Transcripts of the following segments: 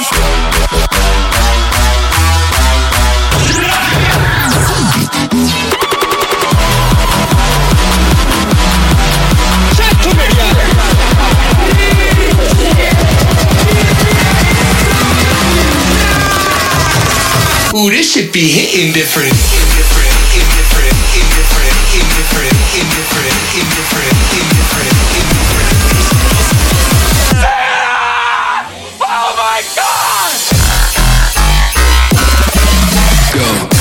down. Ooh, this should be hitting different. Indifferent, indifferent, indifferent, indifferent, indifferent, indifferent, indifferent. Go.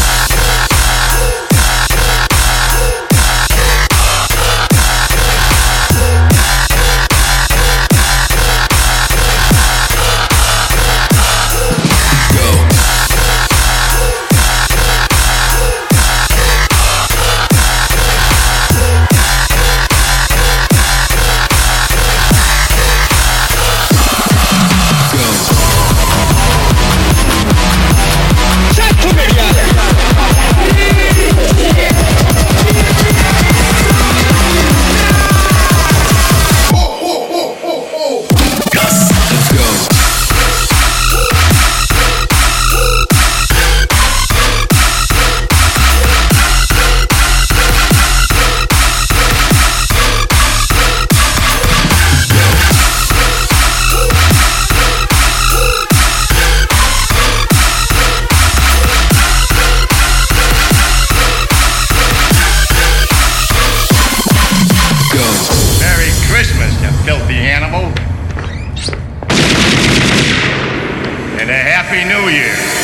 Happy New Year.